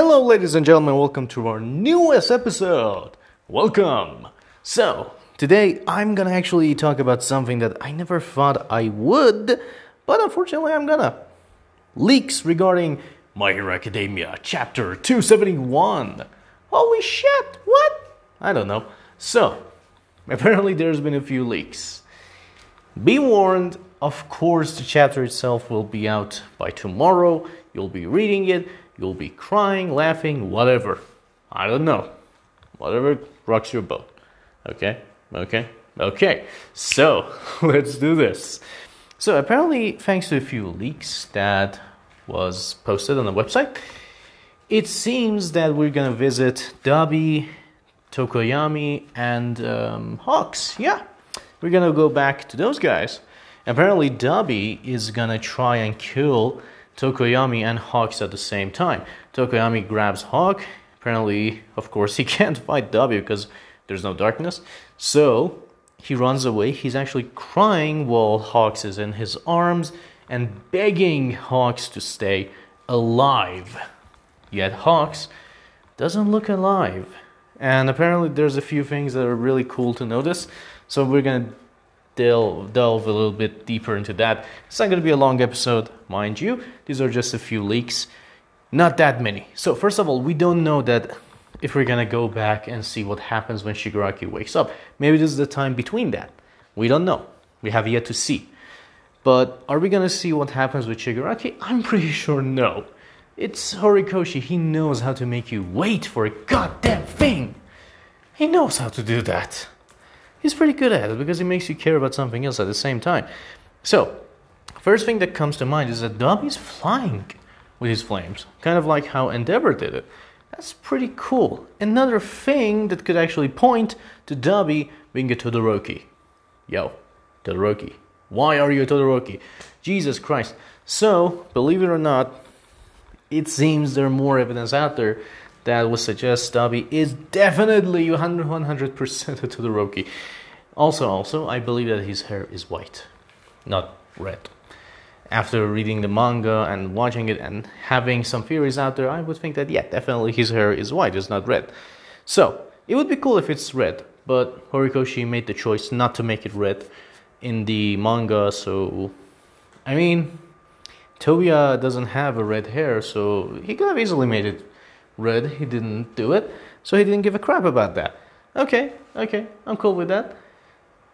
Hello, ladies and gentlemen, welcome to our newest episode. Welcome. So, today I'm gonna actually talk about something that I never thought I would, but unfortunately I'm gonna. Leaks regarding My Hero Academia Chapter 271. Holy shit, what? I don't know. So, apparently there's been a few leaks. Be warned, of course, the chapter itself will be out by tomorrow. You'll be reading it, you'll be crying, laughing, whatever. I don't know. Whatever rocks your boat. Okay? Okay? Okay. So, let's do this. So, apparently, thanks to a few leaks that was posted on the website, it seems that we're gonna visit Dabi, Tokoyami, and um, Hawks. Yeah, we're gonna go back to those guys. Apparently, Dabi is gonna try and kill Tokoyami and Hawks at the same time. Tokoyami grabs Hawk. Apparently, of course, he can't fight W because there's no darkness. So he runs away. He's actually crying while Hawks is in his arms and begging Hawks to stay alive. Yet Hawks doesn't look alive. And apparently, there's a few things that are really cool to notice. So we're gonna delve, delve a little bit deeper into that. It's not gonna be a long episode, mind you. These are just a few leaks, not that many. So first of all, we don't know that if we're gonna go back and see what happens when Shigaraki wakes up. Maybe this is the time between that. We don't know. We have yet to see. But are we gonna see what happens with Shigaraki? I'm pretty sure no. It's Horikoshi. He knows how to make you wait for a goddamn thing. He knows how to do that. He's pretty good at it because he makes you care about something else at the same time. So, first thing that comes to mind is that Dabi's flying with his flames, kind of like how Endeavor did it. That's pretty cool. Another thing that could actually point to Dabi being a Todoroki. Yo, Todoroki. Why are you a Todoroki? Jesus Christ. So, believe it or not, it seems there are more evidence out there that would suggest Dabi is definitely 100, 100% a Todoroki. Also, also, I believe that his hair is white, not red. After reading the manga and watching it and having some theories out there, I would think that, yeah, definitely his hair is white, it's not red. So, it would be cool if it's red, but Horikoshi made the choice not to make it red in the manga, so. I mean, Toya doesn't have a red hair, so he could have easily made it red. He didn't do it, so he didn't give a crap about that. Okay, okay, I'm cool with that.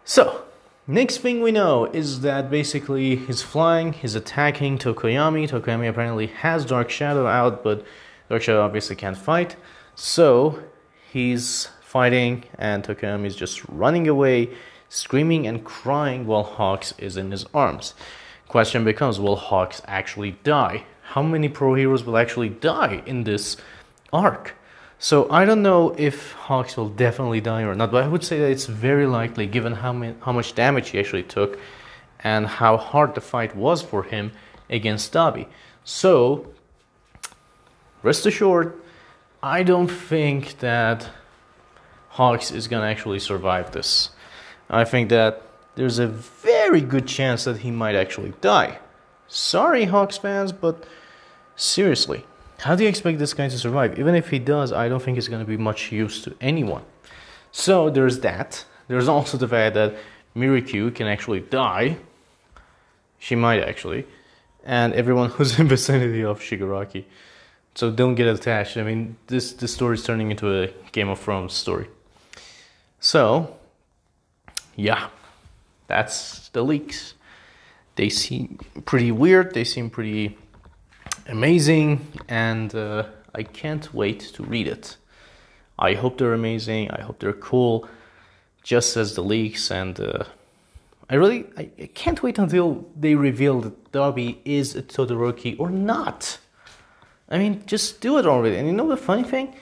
So, next thing we know is that basically he's flying, he's attacking Tokoyami. Tokoyami apparently has Dark Shadow out, but Dark Shadow obviously can't fight. So, he's fighting, and Tokoyami is just running away, screaming and crying while Hawks is in his arms. Question becomes will Hawks actually die? How many pro heroes will actually die in this arc? So I don't know if Hawks will definitely die or not, but I would say that it's very likely given how, many, how much damage he actually took and how hard the fight was for him against Dabi. So, rest assured, I don't think that Hawks is gonna actually survive this. I think that there's a very good chance that he might actually die. Sorry, Hawks fans, but seriously, how do you expect this guy to survive? Even if he does, I don't think he's going to be much use to anyone. So there's that. There's also the fact that Mirko can actually die. She might actually. And everyone who's in vicinity of Shigaraki. So don't get attached. I mean, this, this story is turning into a Game of Thrones story. So, yeah, that's the leaks. They seem pretty weird. They seem pretty amazing, and uh, I can't wait to read it. I hope they're amazing. I hope they're cool, just as the leaks. And uh, I really, I, I can't wait until they reveal that Dabi is a Todoroki or not. I mean, just do it already. And you know the funny thing?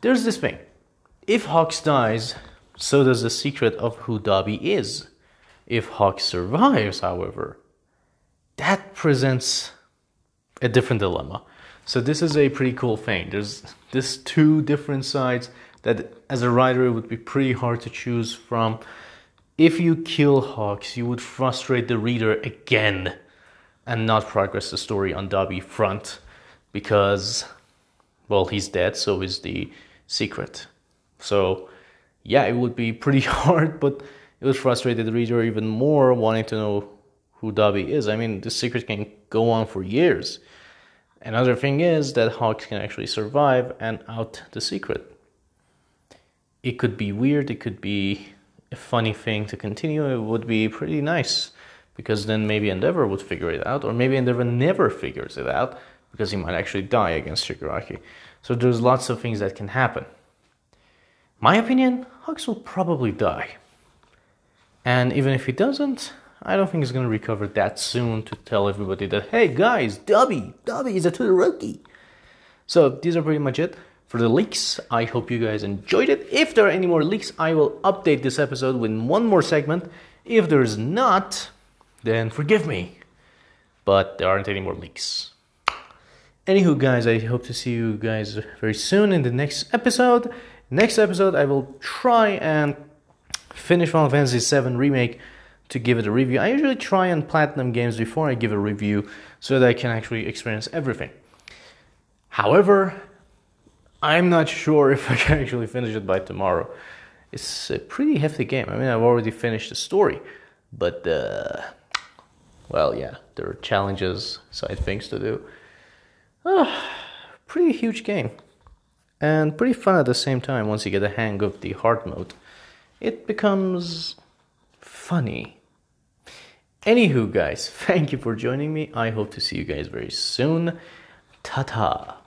There's this thing. If Hawks dies, so does the secret of who Dabi is. If Hawks survives, however, that presents a different dilemma. So this is a pretty cool thing. There's this two different sides that as a writer it would be pretty hard to choose from. If you kill Hawks, you would frustrate the reader again and not progress the story on Dabi front because well, he's dead, so is the secret. So, yeah, it would be pretty hard, but it would frustrate the reader even more wanting to know who Dabi is. I mean, the secret can go on for years. Another thing is that Hawks can actually survive and out the secret. It could be weird, it could be a funny thing to continue, it would be pretty nice because then maybe Endeavor would figure it out, or maybe Endeavor never figures it out because he might actually die against Shigaraki. So there's lots of things that can happen. My opinion, Hawks will probably die. And even if he doesn't, I don't think he's gonna recover that soon to tell everybody that, hey guys, Dabi, Dabi is a Todoroki. So these are pretty much it for the leaks. I hope you guys enjoyed it. If there are any more leaks, I will update this episode with one more segment. If there's not, then forgive me. But there aren't any more leaks. Anywho, guys, I hope to see you guys very soon in the next episode. Next episode, I will try and finish Final Fantasy VII Remake to give it a review. I usually try and platinum games before I give a review so that I can actually experience everything. However, I'm not sure if I can actually finish it by tomorrow. It's a pretty hefty game. I mean, I've already finished the story, but uh, well, yeah, there are challenges, side things to do. Oh, pretty huge game. And pretty fun at the same time once you get the hang of the hard mode. It becomes funny. Anywho, guys, thank you for joining me. I hope to see you guys very soon. Ta ta.